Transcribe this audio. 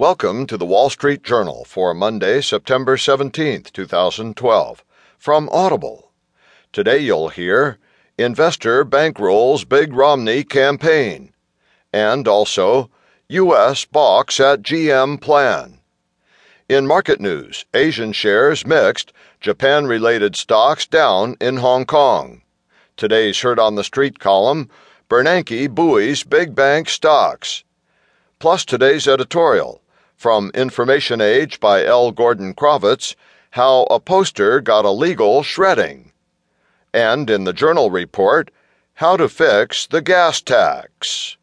Welcome to the Wall Street Journal for Monday, September 17th, 2012, from Audible. Today you'll hear Investor bankrolls Big Romney campaign, and also U.S. Box at GM plan. In market news, Asian shares mixed, Japan related stocks down in Hong Kong. Today's Heard on the Street column Bernanke buoys big bank stocks. Plus today's editorial from Information Age by L. Gordon Crovitz How a Poster Got a Legal Shredding. And in the Journal Report, How to Fix the Gas Tax.